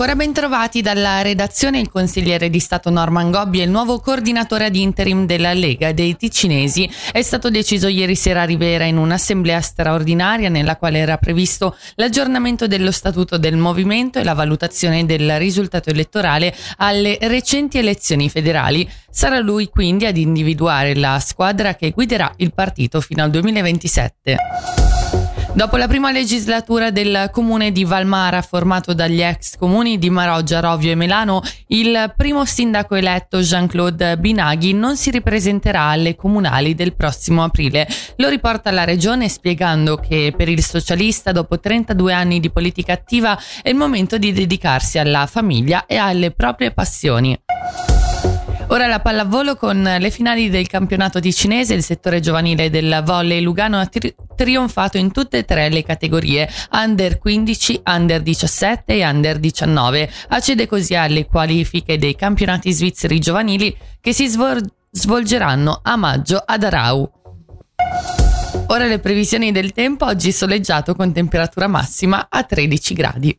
Ancora ben trovati dalla redazione il consigliere di Stato Norman Gobbi e il nuovo coordinatore ad interim della Lega dei Ticinesi. È stato deciso ieri sera a Rivera in un'assemblea straordinaria nella quale era previsto l'aggiornamento dello statuto del movimento e la valutazione del risultato elettorale alle recenti elezioni federali. Sarà lui quindi ad individuare la squadra che guiderà il partito fino al 2027. Dopo la prima legislatura del comune di Valmara, formato dagli ex comuni di Maroggia, Rovio e Melano, il primo sindaco eletto Jean-Claude Binaghi non si ripresenterà alle comunali del prossimo aprile. Lo riporta la regione spiegando che per il socialista, dopo 32 anni di politica attiva, è il momento di dedicarsi alla famiglia e alle proprie passioni. Ora la pallavolo con le finali del campionato di cinese, il settore giovanile del volley Lugano ha trionfato in tutte e tre le categorie under 15, under 17 e under 19. Accede così alle qualifiche dei campionati svizzeri giovanili che si svol- svolgeranno a maggio ad Arau. Ora le previsioni del tempo, oggi soleggiato con temperatura massima a 13 gradi.